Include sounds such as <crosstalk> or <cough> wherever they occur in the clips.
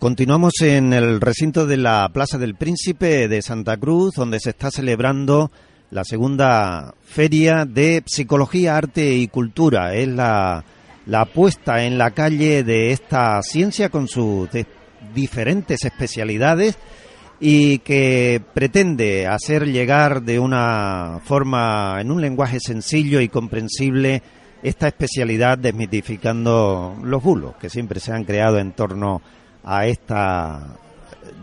Continuamos en el recinto de la Plaza del Príncipe de Santa Cruz, donde se está celebrando la segunda feria de psicología, arte y cultura. Es la, la puesta en la calle de esta ciencia con sus diferentes especialidades y que pretende hacer llegar de una forma, en un lenguaje sencillo y comprensible, esta especialidad desmitificando los bulos que siempre se han creado en torno a esta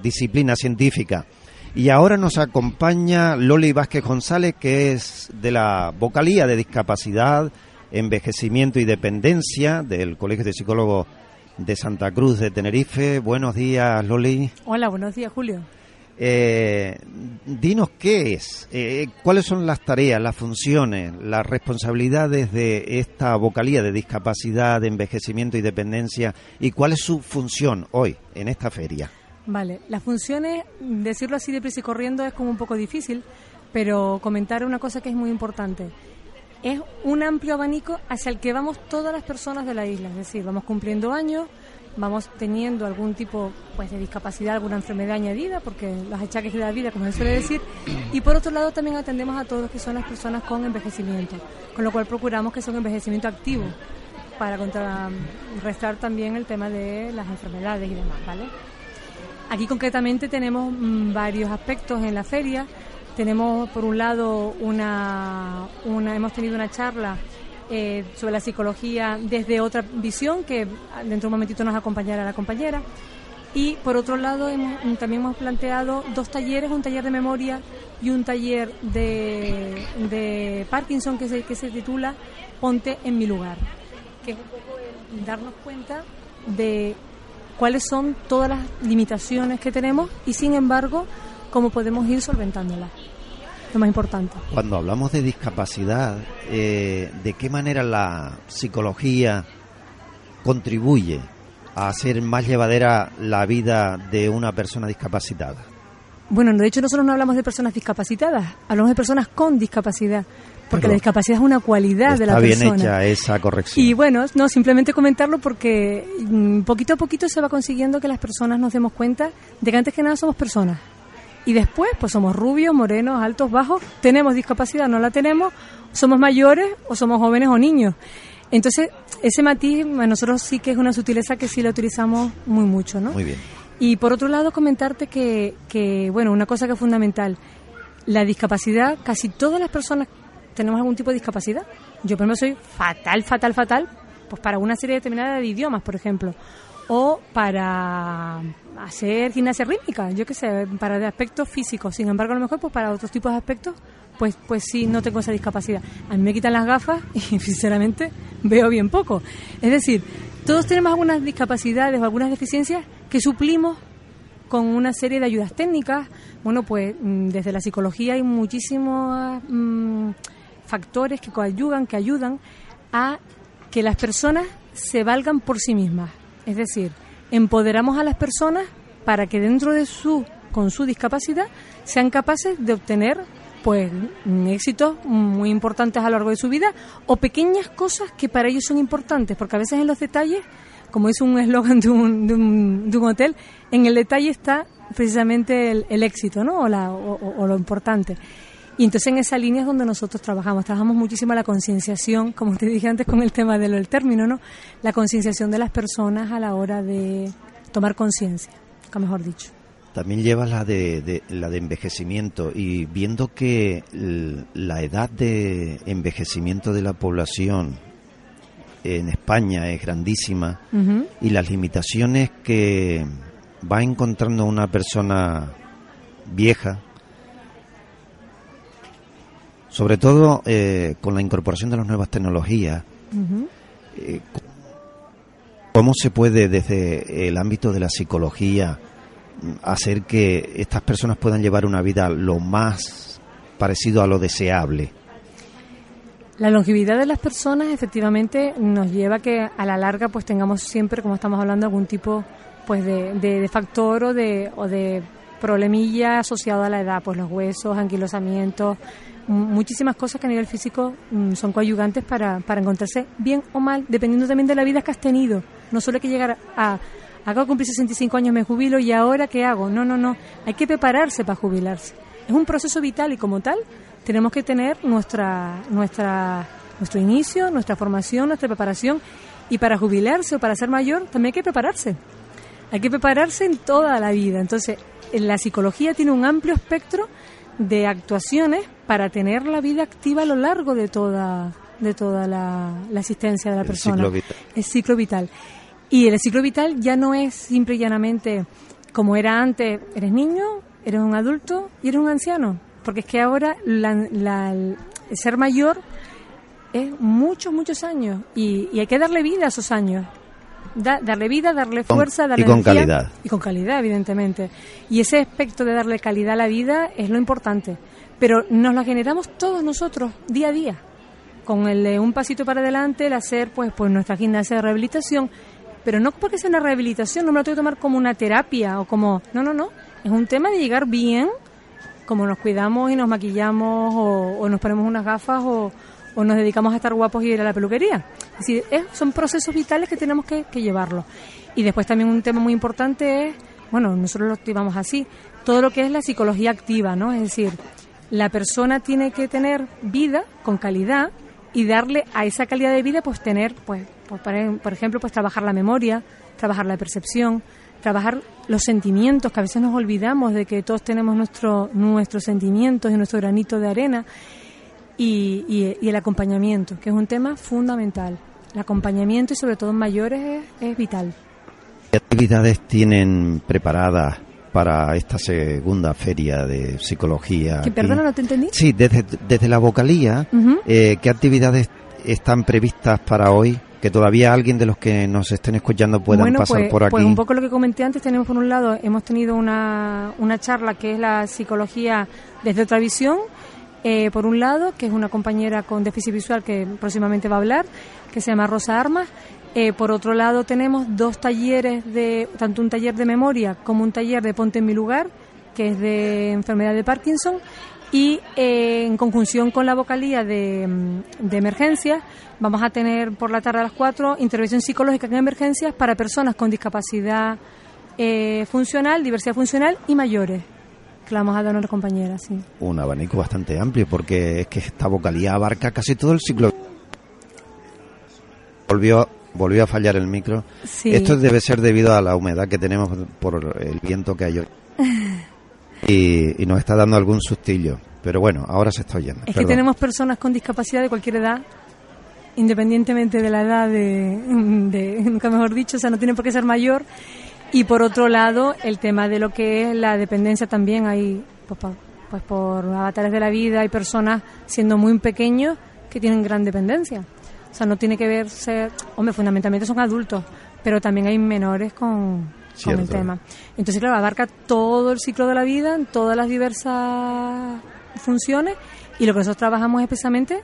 disciplina científica. Y ahora nos acompaña Loli Vázquez González, que es de la vocalía de discapacidad, envejecimiento y dependencia del Colegio de Psicólogos de Santa Cruz de Tenerife. Buenos días, Loli. Hola, buenos días, Julio. Eh, dinos qué es, eh, cuáles son las tareas, las funciones, las responsabilidades de esta vocalía de discapacidad, de envejecimiento y dependencia y cuál es su función hoy en esta feria. Vale, las funciones, decirlo así de prisa y corriendo es como un poco difícil, pero comentar una cosa que es muy importante. Es un amplio abanico hacia el que vamos todas las personas de la isla, es decir, vamos cumpliendo años, vamos teniendo algún tipo pues de discapacidad, alguna enfermedad añadida, porque los achaques de la vida, como se suele decir, y por otro lado también atendemos a todos que son las personas con envejecimiento, con lo cual procuramos que sea un envejecimiento activo para contrarrestar también el tema de las enfermedades y demás, ¿vale? Aquí concretamente tenemos mm, varios aspectos en la feria. Tenemos por un lado una, una hemos tenido una charla eh, sobre la psicología desde otra visión que dentro de un momentito nos acompañará la compañera. Y por otro lado también hemos planteado dos talleres, un taller de memoria y un taller de, de Parkinson que se, que se titula Ponte en mi lugar, que es un poco darnos cuenta de cuáles son todas las limitaciones que tenemos y sin embargo cómo podemos ir solventándolas. Lo más importante. Cuando hablamos de discapacidad, eh, ¿de qué manera la psicología contribuye a hacer más llevadera la vida de una persona discapacitada? Bueno, de hecho nosotros no hablamos de personas discapacitadas, hablamos de personas con discapacidad porque la discapacidad es una cualidad de la persona. Está bien hecha esa corrección. Y bueno, no, simplemente comentarlo porque mm, poquito a poquito se va consiguiendo que las personas nos demos cuenta de que antes que nada somos personas. Y después, pues somos rubios, morenos, altos, bajos, tenemos discapacidad, no la tenemos, somos mayores o somos jóvenes o niños. Entonces, ese matiz, a nosotros sí que es una sutileza que sí la utilizamos muy mucho, ¿no? Muy bien. Y por otro lado, comentarte que, que, bueno, una cosa que es fundamental, la discapacidad, casi todas las personas tenemos algún tipo de discapacidad. Yo, por ejemplo, soy fatal, fatal, fatal, pues para una serie determinada de idiomas, por ejemplo, o para hacer gimnasia rítmica, yo qué sé, para de aspectos físicos. Sin embargo, a lo mejor, pues para otros tipos de aspectos, pues, pues sí, no tengo esa discapacidad. A mí me quitan las gafas <laughs> y, sinceramente, veo bien poco. Es decir, todos tenemos algunas discapacidades o algunas deficiencias que suplimos con una serie de ayudas técnicas. Bueno, pues mm, desde la psicología hay muchísimos mm, factores que coayudan, que ayudan a que las personas se valgan por sí mismas. Es decir, empoderamos a las personas para que dentro de su, con su discapacidad, sean capaces de obtener pues éxitos muy importantes a lo largo de su vida o pequeñas cosas que para ellos son importantes, porque a veces en los detalles, como es un eslogan de un, de, un, hotel, en el detalle está precisamente el, éxito, ¿no? O, la, o lo importante. Y entonces en esa línea es donde nosotros trabajamos. Trabajamos muchísimo la concienciación, como te dije antes con el tema del término, ¿no? La concienciación de las personas a la hora de tomar conciencia, mejor dicho. También llevas la de, la de envejecimiento y viendo que la edad de envejecimiento de la población en España es grandísima y las limitaciones que va encontrando una persona vieja sobre todo eh, con la incorporación de las nuevas tecnologías, eh, ¿cómo se puede desde el ámbito de la psicología hacer que estas personas puedan llevar una vida lo más parecido a lo deseable? La longevidad de las personas efectivamente nos lleva a que a la larga pues tengamos siempre, como estamos hablando, algún tipo pues de, de, factor o de, o de problemilla asociado a la edad, pues los huesos, anquilosamientos, muchísimas cosas que a nivel físico mm, son coadyuvantes para, para encontrarse bien o mal, dependiendo también de la vida que has tenido. No solo hay que llegar a, acabo de cumplir 65 años, me jubilo y ahora qué hago. No, no, no, hay que prepararse para jubilarse. Es un proceso vital y como tal tenemos que tener nuestra, nuestra, nuestro inicio, nuestra formación, nuestra preparación. Y para jubilarse o para ser mayor también hay que prepararse. Hay que prepararse en toda la vida. Entonces, la psicología tiene un amplio espectro de actuaciones para tener la vida activa a lo largo de toda, de toda la, la existencia de la persona. Ciclo vital. El ciclo vital. Y el ciclo vital ya no es simple y llanamente como era antes, eres niño, eres un adulto y eres un anciano porque es que ahora el ser mayor es muchos, muchos años y, hay que darle vida a esos años. Darle vida, darle fuerza, darle Y con calidad. Y con calidad, evidentemente. Y ese aspecto de darle calidad a la vida es lo importante. Pero nos la generamos todos nosotros, día a día. Con el de un pasito para adelante, el hacer pues, pues nuestra gimnasia de rehabilitación. Pero no porque sea una rehabilitación, no me lo tengo que tomar como una terapia o como... No, no, no. Es un tema de llegar bien como nos cuidamos y nos maquillamos o, nos ponemos unas gafas o, nos dedicamos a estar guapos y ir a la peluquería. Es decir, son procesos vitales que tenemos que, que llevarlos. Y después también un tema muy importante es, bueno, nosotros lo activamos así, todo lo que es la psicología activa, ¿no? Es decir, la persona tiene que tener vida con calidad y darle a esa calidad de vida, pues tener, pues, pues por ejemplo, pues trabajar la memoria, trabajar la percepción, trabajar los sentimientos, que a veces nos olvidamos de que todos tenemos nuestro, nuestros sentimientos y nuestro granito de arena, y, el acompañamiento, que es un tema fundamental. El acompañamiento y sobre todo en mayores es, vital. ¿Qué actividades tienen preparadas para esta segunda feria de psicología? ¿Que perdona, no te entendí? Sí, desde, desde la vocalía, eh, ¿qué actividades están previstas para hoy? que todavía alguien de los que nos estén escuchando puedan pasar pues, por aquí. Pues un poco lo que comenté antes, tenemos por un lado, hemos tenido una, una charla que es la psicología desde otra visión, eh, por un lado, que es una compañera con déficit visual que próximamente va a hablar, que se llama Rosa Armas. Eh, por otro lado, tenemos dos talleres, de tanto un taller de memoria como un taller de Ponte en mi lugar, que es de enfermedad de Parkinson, y eh, en conjunción con la vocalía de, mm, emergencias vamos a tener por la tarde a las 4 intervención psicológica en emergencias para personas con discapacidad eh, funcional, diversidad funcional y mayores que la vamos a dar a nuestra compañera, sí. Un abanico bastante amplio porque es que esta vocalía abarca casi todo el ciclo. Volvió volvió a fallar el micro. Esto debe ser debido a la humedad que tenemos por el viento que hay hoy. <laughs> y, nos está dando algún sustillo. Pero bueno, ahora se está oyendo. Es que tenemos personas con discapacidad de cualquier edad, independientemente de la edad, de, nunca mejor dicho, o sea, no tiene por qué ser mayor. Y por otro lado, el tema de lo que es la dependencia también. Hay, pues, pues por avatares de la vida, hay personas siendo muy pequeños que tienen gran dependencia. O sea, no tiene que ver ser, hombre, fundamentalmente son adultos, pero también hay menores con, con el tema. Entonces, claro, abarca todo el ciclo de la vida, en todas las diversas funciones, y lo que nosotros trabajamos especialmente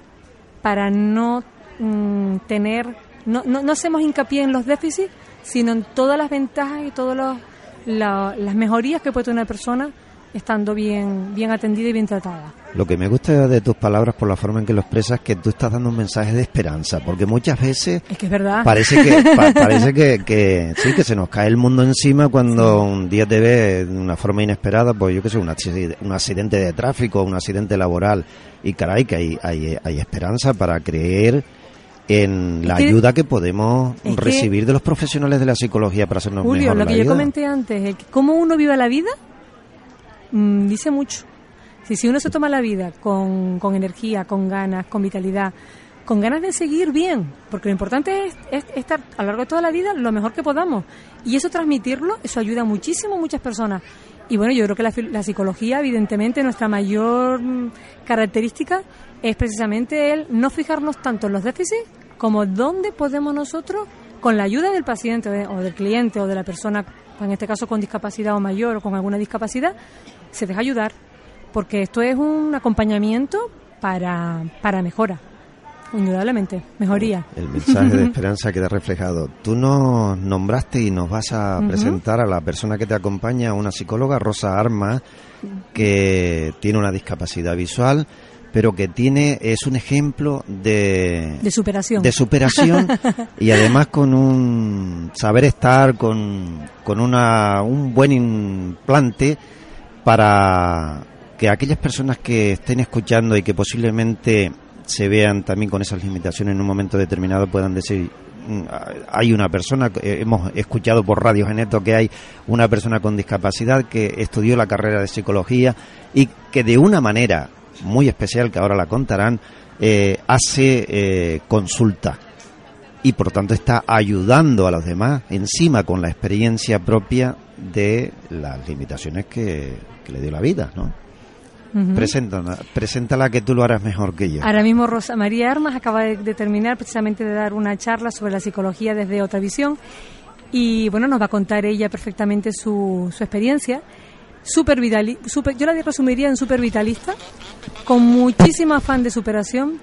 para no mm, tener, no, no, no, hacemos hincapié en los déficits, sino en todas las ventajas y todas las mejorías que puede tener una persona estando bien, bien atendida y bien tratada. Lo que me gusta de tus palabras por la forma en que lo expresas es que tú estás dando un mensaje de esperanza, porque muchas veces es que es verdad. parece que <laughs> parece que, sí que se nos cae el mundo encima cuando un día te ve de una forma inesperada, pues yo que sé, un accidente, un accidente de tráfico, un accidente laboral y caray que hay hay, hay esperanza para creer en la ayuda que podemos recibir de los profesionales de la psicología para hacernos Julio, mejor lo que yo comenté antes, cómo uno vive la vida Mm, dice mucho. Si, si uno se toma la vida con, con, energía, con ganas, con vitalidad, con ganas de seguir bien, porque lo importante es, estar a lo largo de toda la vida lo mejor que podamos. Y eso transmitirlo, eso ayuda muchísimo a muchas personas. Y bueno, yo creo que la, psicología, evidentemente, nuestra mayor mm, característica es precisamente el no fijarnos tanto en los déficits como dónde podemos nosotros, con la ayuda del paciente o del cliente o de la persona en este caso con discapacidad o mayor o con alguna discapacidad, se deja ayudar, porque esto es un acompañamiento para, para mejora. Indudablemente, mejoría. El mensaje de <laughs> esperanza queda reflejado. Tú nos nombraste y nos vas a presentar a la persona que te acompaña, una psicóloga, Rosa Arma, que tiene una discapacidad visual, pero que tiene es un ejemplo de de superación de superación <laughs> y además con un saber estar con, con una un buen implante para que aquellas personas que estén escuchando y que posiblemente se vean también con esas limitaciones en un momento determinado puedan decir mm, hay una persona, eh, hemos escuchado por Radio Geneto que hay una persona con discapacidad que estudió la carrera de psicología y que de una manera muy especial, que ahora la contarán, eh, hace eh, consulta y por tanto está ayudando a los demás encima con la experiencia propia de las limitaciones que, que le dio la vida, ¿no? Preséntala, preséntala que tú lo harás mejor que yo. Ahora mismo Rosa María Armas acaba de, terminar precisamente de dar una charla sobre la psicología desde otra visión y bueno, nos va a contar ella perfectamente su, su experiencia. Super, super yo la resumiría en super vitalista, con muchísimo afán de superación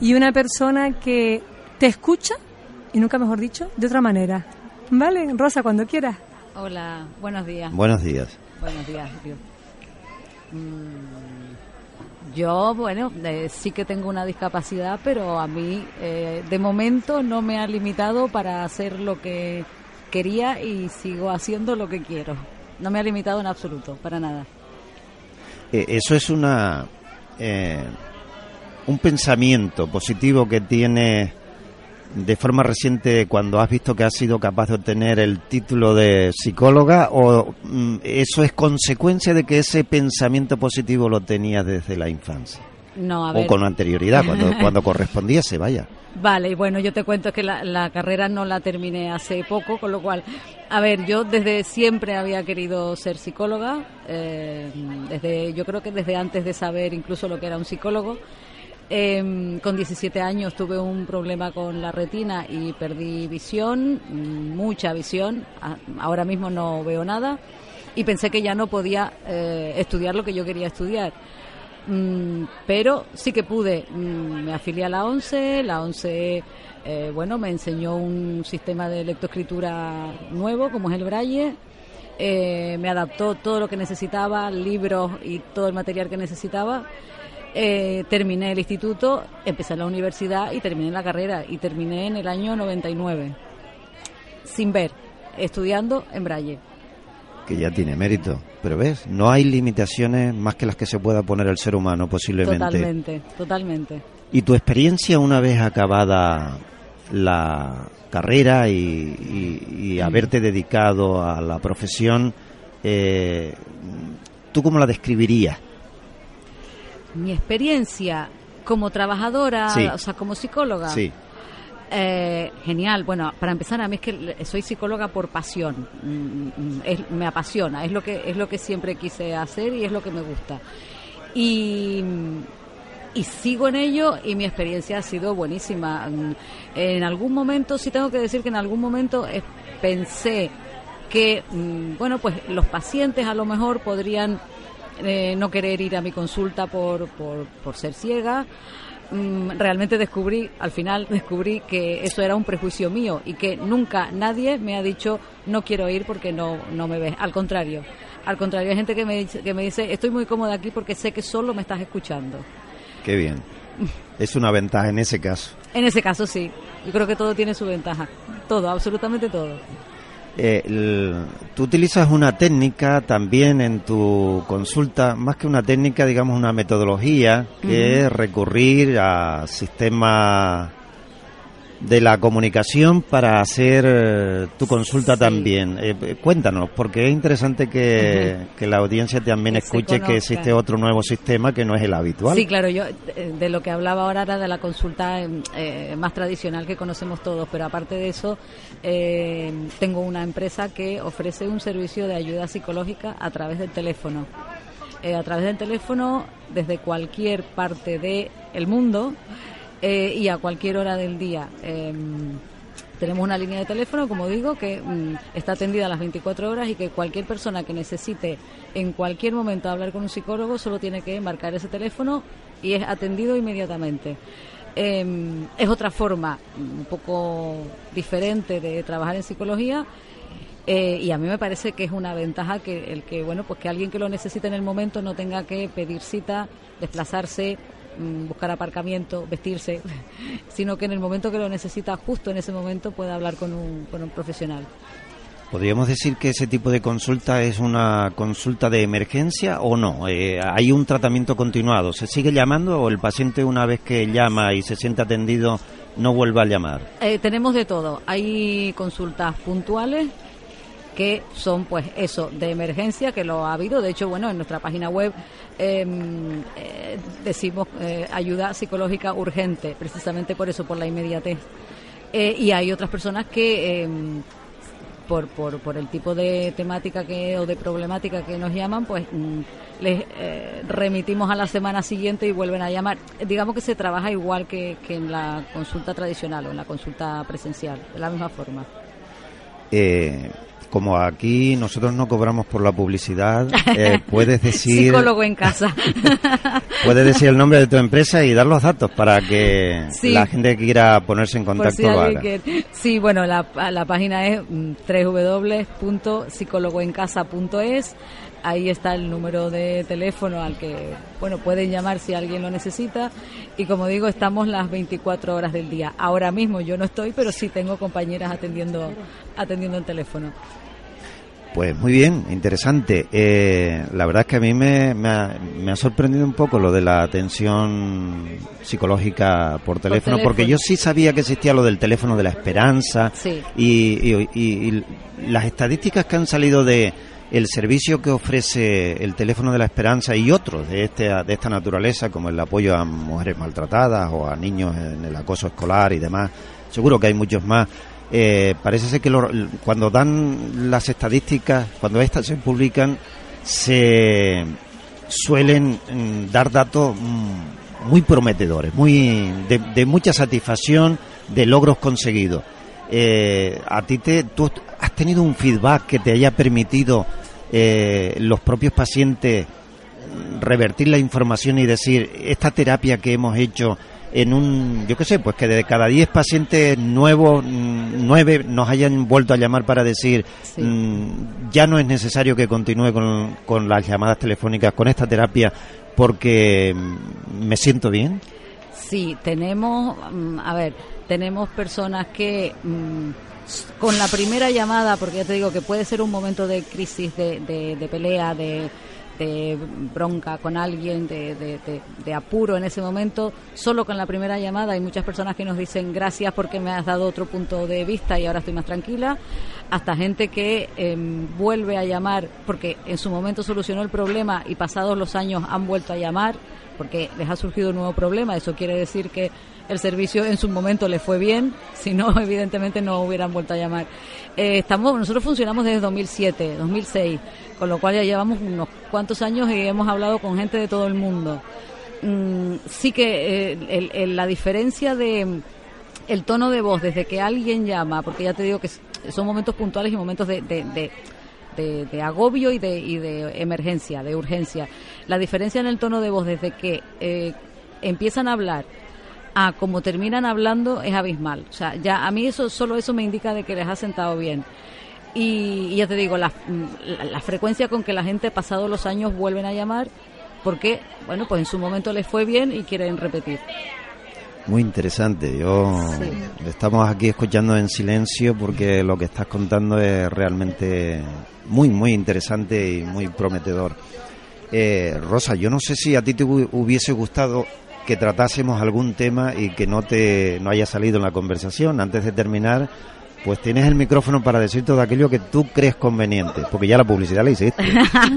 y una persona que te escucha, y nunca mejor dicho, de otra manera. ¿Vale? Rosa, cuando quieras. Hola, buenos días. Buenos días. Buenos días, yo, bueno, eh, sí que tengo una discapacidad, pero a mí eh, de momento no me ha limitado para hacer lo que quería y sigo haciendo lo que quiero. No me ha limitado en absoluto, para nada. Eh, eso es una un pensamiento positivo que tiene de forma reciente cuando has visto que has sido capaz de obtener el título de psicóloga o mm, eso es consecuencia de que ese pensamiento positivo lo tenías desde la infancia? No, a ver. O con anterioridad, cuando, <laughs> cuando correspondía se vaya. Vale, bueno, yo te cuento que la, carrera no la terminé hace poco, con lo cual, a ver, yo desde siempre había querido ser psicóloga, eh, desde, yo creo que desde antes de saber incluso lo que era un psicólogo. Eh, con 17 años tuve un problema con la retina y perdí visión, mucha visión. Ahora mismo no veo nada y pensé que ya no podía eh, estudiar lo que yo quería estudiar. Mm, pero sí que pude. Mm, me afilié a la ONCE, la ONCE eh, bueno, me enseñó un sistema de lectoescritura nuevo como es el Braille. Eh, me adaptó todo lo que necesitaba, libros y todo el material que necesitaba eh, terminé el instituto, empecé la universidad y terminé la carrera. Y terminé en el año 99, sin ver, estudiando en Braille. Que ya tiene mérito. Pero ves, no hay limitaciones más que las que se pueda poner el ser humano posiblemente. Totalmente, totalmente. ¿Y tu experiencia una vez acabada la carrera y, haberte dedicado a la profesión, eh, ¿tú cómo la describirías? Mi experiencia como trabajadora, o sea, como psicóloga. Sí. Eh, genial. Bueno, para empezar, a mí es que soy psicóloga por pasión. Mm, mm, me apasiona, es lo que es lo que siempre quise hacer y es lo que me gusta. Y, y sigo en ello y mi experiencia ha sido buenísima. Mm, en algún momento, sí tengo que decir que en algún momento eh, pensé que, bueno, pues los pacientes a lo mejor podrían eh, no querer ir a mi consulta por, por, ser ciega. Mm, realmente descubrí, al final descubrí que eso era un prejuicio mío y que nunca nadie me ha dicho no quiero ir porque no, no me ves. Al contrario, al contrario, hay gente que me, dice, que me dice estoy muy cómoda aquí porque sé que solo me estás escuchando. Qué bien. Es una ventaja en ese caso. En ese caso sí. Yo creo que todo tiene su ventaja. Todo, absolutamente todo. Eh, tú utilizas una técnica también en tu consulta, más que una técnica, digamos una metodología, que es recurrir a sistemas de la comunicación para hacer eh, tu consulta también. Eh, eh, cuéntanos, porque es interesante que, la audiencia también escuche que existe otro nuevo sistema que no es el habitual. Sí, claro, yo de lo que hablaba ahora era de la consulta más tradicional que conocemos todos, pero aparte de eso, tengo una empresa que ofrece un servicio de ayuda psicológica a través del teléfono. a través del teléfono, desde cualquier parte del el mundo, eh, y a cualquier hora del día. Em, Tenemos una línea de teléfono, como digo, que mm, está atendida a las 24 horas y que cualquier persona que necesite en cualquier momento hablar con un psicólogo solo tiene que marcar ese teléfono y es atendido inmediatamente. Em, es otra forma un poco diferente de trabajar en psicología eh, y a mí me parece que es una ventaja que el que bueno pues que alguien que lo necesite en el momento no tenga que pedir cita desplazarse buscar aparcamiento vestirse <laughs> sino que en el momento que lo necesita justo en ese momento pueda hablar con un, con un profesional ¿Podríamos decir que ese tipo de consulta es una consulta de emergencia o no? Eh, ¿Hay un tratamiento continuado? ¿Se sigue llamando o el paciente una vez que llama y se siente atendido no vuelve a llamar? Eh, tenemos de todo. Hay consultas puntuales que son pues eso de emergencia que lo ha habido de hecho bueno en nuestra página web em, eh, decimos ayuda psicológica urgente precisamente por eso por la inmediatez y hay otras personas que em, por, por, por el tipo de temática que o de problemática que nos llaman, pues mm, les eh, remitimos a la semana siguiente y vuelven a llamar. Digamos que se trabaja igual que, que en la consulta tradicional o en la consulta presencial, de la misma forma. Eh, como aquí nosotros no cobramos por la publicidad, <laughs> eh, puedes decir... Psicólogo en casa. <laughs> puedes decir el nombre de tu empresa y dar los datos para que la gente que quiera ponerse en contacto lo haga. Sí, bueno, la, la página es mm, www.psicólogoencasa.es ahí está el número de teléfono al que bueno pueden llamar si alguien lo necesita. Y como digo estamos las 24 horas del día. Ahora mismo yo no estoy pero sí tengo compañeras atendiendo atendiendo el teléfono. Pues muy bien, interesante. Eh, la verdad es que a mí me, ha, sorprendido un poco lo de la atención psicológica por teléfono, porque yo sí sabía que existía lo del teléfono de la esperanza y, las estadísticas que han salido de el servicio que ofrece el teléfono de la esperanza y otros de, este, de esta naturaleza, como el apoyo a mujeres maltratadas o a niños en el acoso escolar y demás, seguro que hay muchos más eh, parece ser que cuando dan las estadísticas, cuando estas se publican, se suelen mm, dar datos mm, muy prometedores, muy de, mucha satisfacción, de logros conseguidos. Eh, a ti te, tú has tenido un feedback que te haya permitido eh, los propios pacientes revertir la información y decir esta terapia que hemos hecho en un, yo qué sé, pues que de cada 10 pacientes nuevos, 9 mm, nos hayan vuelto a llamar para decir, mm, ya no es necesario que continúe con, con las llamadas telefónicas, con esta terapia, porque mm, me siento bien. Sí, tenemos, a ver, tenemos personas que con la primera llamada, porque ya te digo que puede ser un momento de crisis, de, de, de pelea, de de bronca con alguien, de, de, apuro en ese momento, solo con la primera llamada. Hay muchas personas que nos dicen gracias porque me has dado otro punto de vista y ahora estoy más tranquila, hasta gente que em, vuelve a llamar porque en su momento solucionó el problema y pasados los años han vuelto a llamar porque les ha surgido un nuevo problema, eso quiere decir que el servicio en su momento le fue bien, <laughs> si no, evidentemente no hubieran vuelto a llamar. Eh, estamos, nosotros funcionamos desde 2007, 2006, con lo cual ya llevamos unos cuantos años y hemos hablado con gente de todo el mundo. Mm, sí que eh, la diferencia de el tono de voz desde que alguien llama, porque ya te digo que son momentos puntuales y momentos de, de, agobio y de, y de emergencia, de urgencia. La diferencia en el tono de voz desde que eh, empiezan a hablar a como terminan hablando es abismal. O sea, ya a mí eso solo eso me indica de que les ha sentado bien. Y, ya te digo, la, la, frecuencia con que la gente pasado los años vuelven a llamar porque, bueno, pues en su momento les fue bien y quieren repetir. Muy interesante. Yo estamos aquí escuchando en silencio porque lo que estás contando es realmente muy, muy interesante y muy prometedor. Eh, Rosa, yo no sé si a ti te hubiese gustado que tratásemos algún tema y que no te no haya salido en la conversación. Antes de terminar, pues tienes el micrófono para decir todo aquello que tú crees conveniente, porque ya la publicidad la hiciste.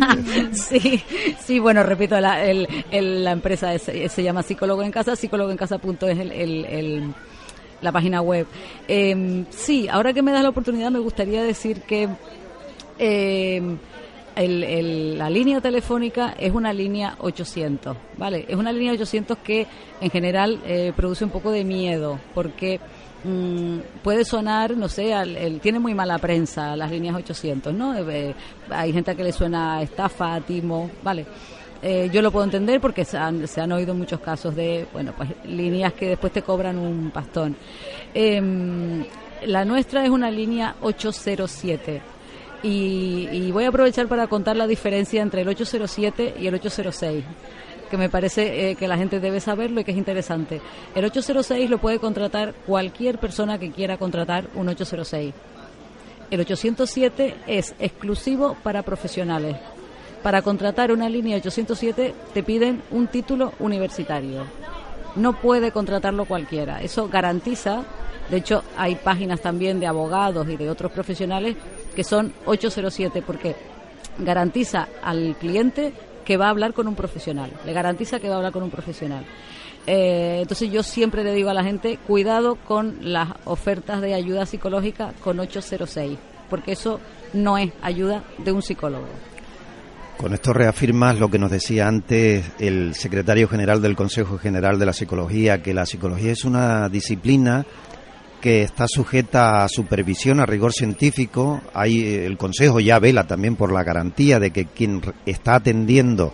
<laughs> sí, sí, bueno, repito, la, la empresa se llama Psicólogo en Casa, psicólogo en casa es el, el, la página web. Eh, sí, ahora que me das la oportunidad me gustaría decir que eh, la línea telefónica es una línea 800, ¿vale? Es una línea 800 que en general eh, produce un poco de miedo, porque mm, puede sonar, no sé, el, tiene muy mala prensa las líneas 800, ¿no? Eh, hay gente que le suena estafa, timo, ¿vale? Eh, yo lo puedo entender porque se han, se han, oído muchos casos de, bueno, pues líneas que después te cobran un pastón. Em, la nuestra es una línea 807 y, voy a aprovechar para contar la diferencia entre el 807 y el 806 que me parece eh, que la gente debe saberlo y que es interesante. El 806 lo puede contratar cualquier persona que quiera contratar un 806. El 807 es exclusivo para profesionales. Para contratar una línea 807 te piden un título universitario. No puede contratarlo cualquiera. Eso garantiza, de hecho hay páginas también de abogados y de otros profesionales que son 807 porque garantiza al cliente que va a hablar con un profesional, le garantiza que va a hablar con un profesional. Eh, entonces yo siempre le digo a la gente, cuidado con las ofertas de ayuda psicológica con 806, porque eso no es ayuda de un psicólogo. Con esto reafirmas lo que nos decía antes el secretario general del Consejo General de la Psicología, que la psicología es una disciplina que está sujeta a supervisión, a rigor científico. Hay, el Consejo ya vela también por la garantía de que quien está atendiendo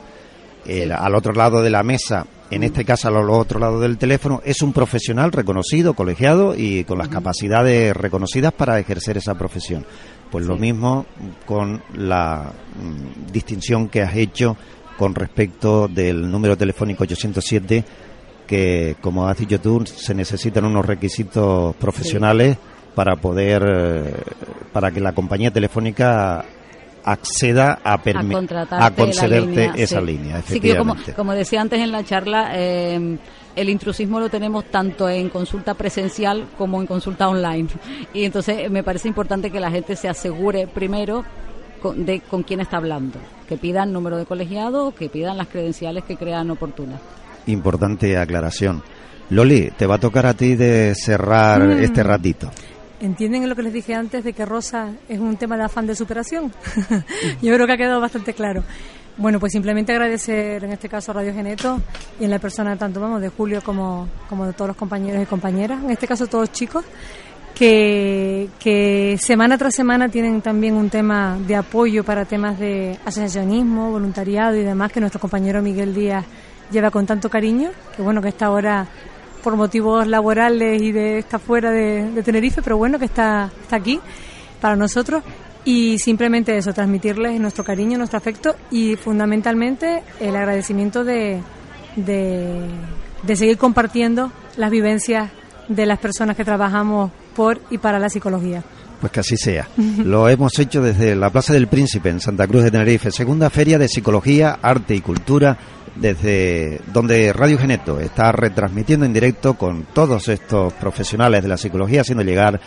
al otro lado de la mesa, en este caso al otro lado del teléfono, es un profesional reconocido, colegiado y con las capacidades reconocidas para ejercer esa profesión. Pues lo mismo con la mm, distinción que has hecho con respecto del número telefónico 807 que, como has dicho tú, se necesitan unos requisitos profesionales para poder, eh, para que la compañía telefónica acceda a, a, concederte esa línea. como, como, decía antes en la charla, eh, el intrusismo lo tenemos tanto en consulta presencial como en consulta online. Y entonces me parece importante que la gente se asegure primero de con quién está hablando, que pidan número de colegiado, que pidan las credenciales que crean oportunas. Importante aclaración. Loli, te va a tocar a ti de cerrar mm. este ratito. ¿Entienden lo que les dije antes de que Rosa es un tema de afán de superación? <laughs> Yo creo que ha quedado bastante claro. Bueno, pues simplemente agradecer en este caso a Radio Geneto y en la persona tanto vamos de Julio como, como de todos los compañeros y compañeras, en este caso todos chicos, que, que semana tras semana tienen también un tema de apoyo para temas de asociacionismo, voluntariado y demás que nuestro compañero Miguel Díaz lleva con tanto cariño, que bueno que está ahora por motivos laborales y de estar fuera de, Tenerife, pero bueno que está, está aquí para nosotros y simplemente eso, transmitirles nuestro cariño, nuestro afecto y fundamentalmente el agradecimiento de, de, de seguir compartiendo las vivencias de las personas que trabajamos por y para la psicología. Pues que así sea. <laughs> Lo hemos hecho desde la Plaza del Príncipe en Santa Cruz de Tenerife, segunda feria de psicología, arte y cultura, desde donde Radio Geneto está retransmitiendo en directo con todos estos profesionales de la psicología, haciendo llegar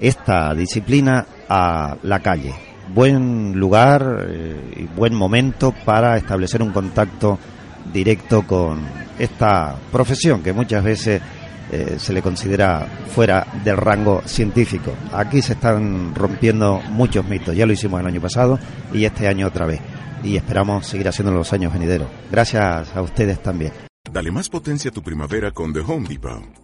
esta disciplina a la calle. Buen lugar eh, y buen momento para establecer un contacto directo con esta profesión que muchas veces eh, se le considera fuera del rango científico. Aquí se están rompiendo muchos mitos, ya lo hicimos el año pasado y este año otra vez. Y esperamos seguir haciendo los años venideros. Gracias a ustedes también. Dale más potencia a tu primavera con The Home Depot.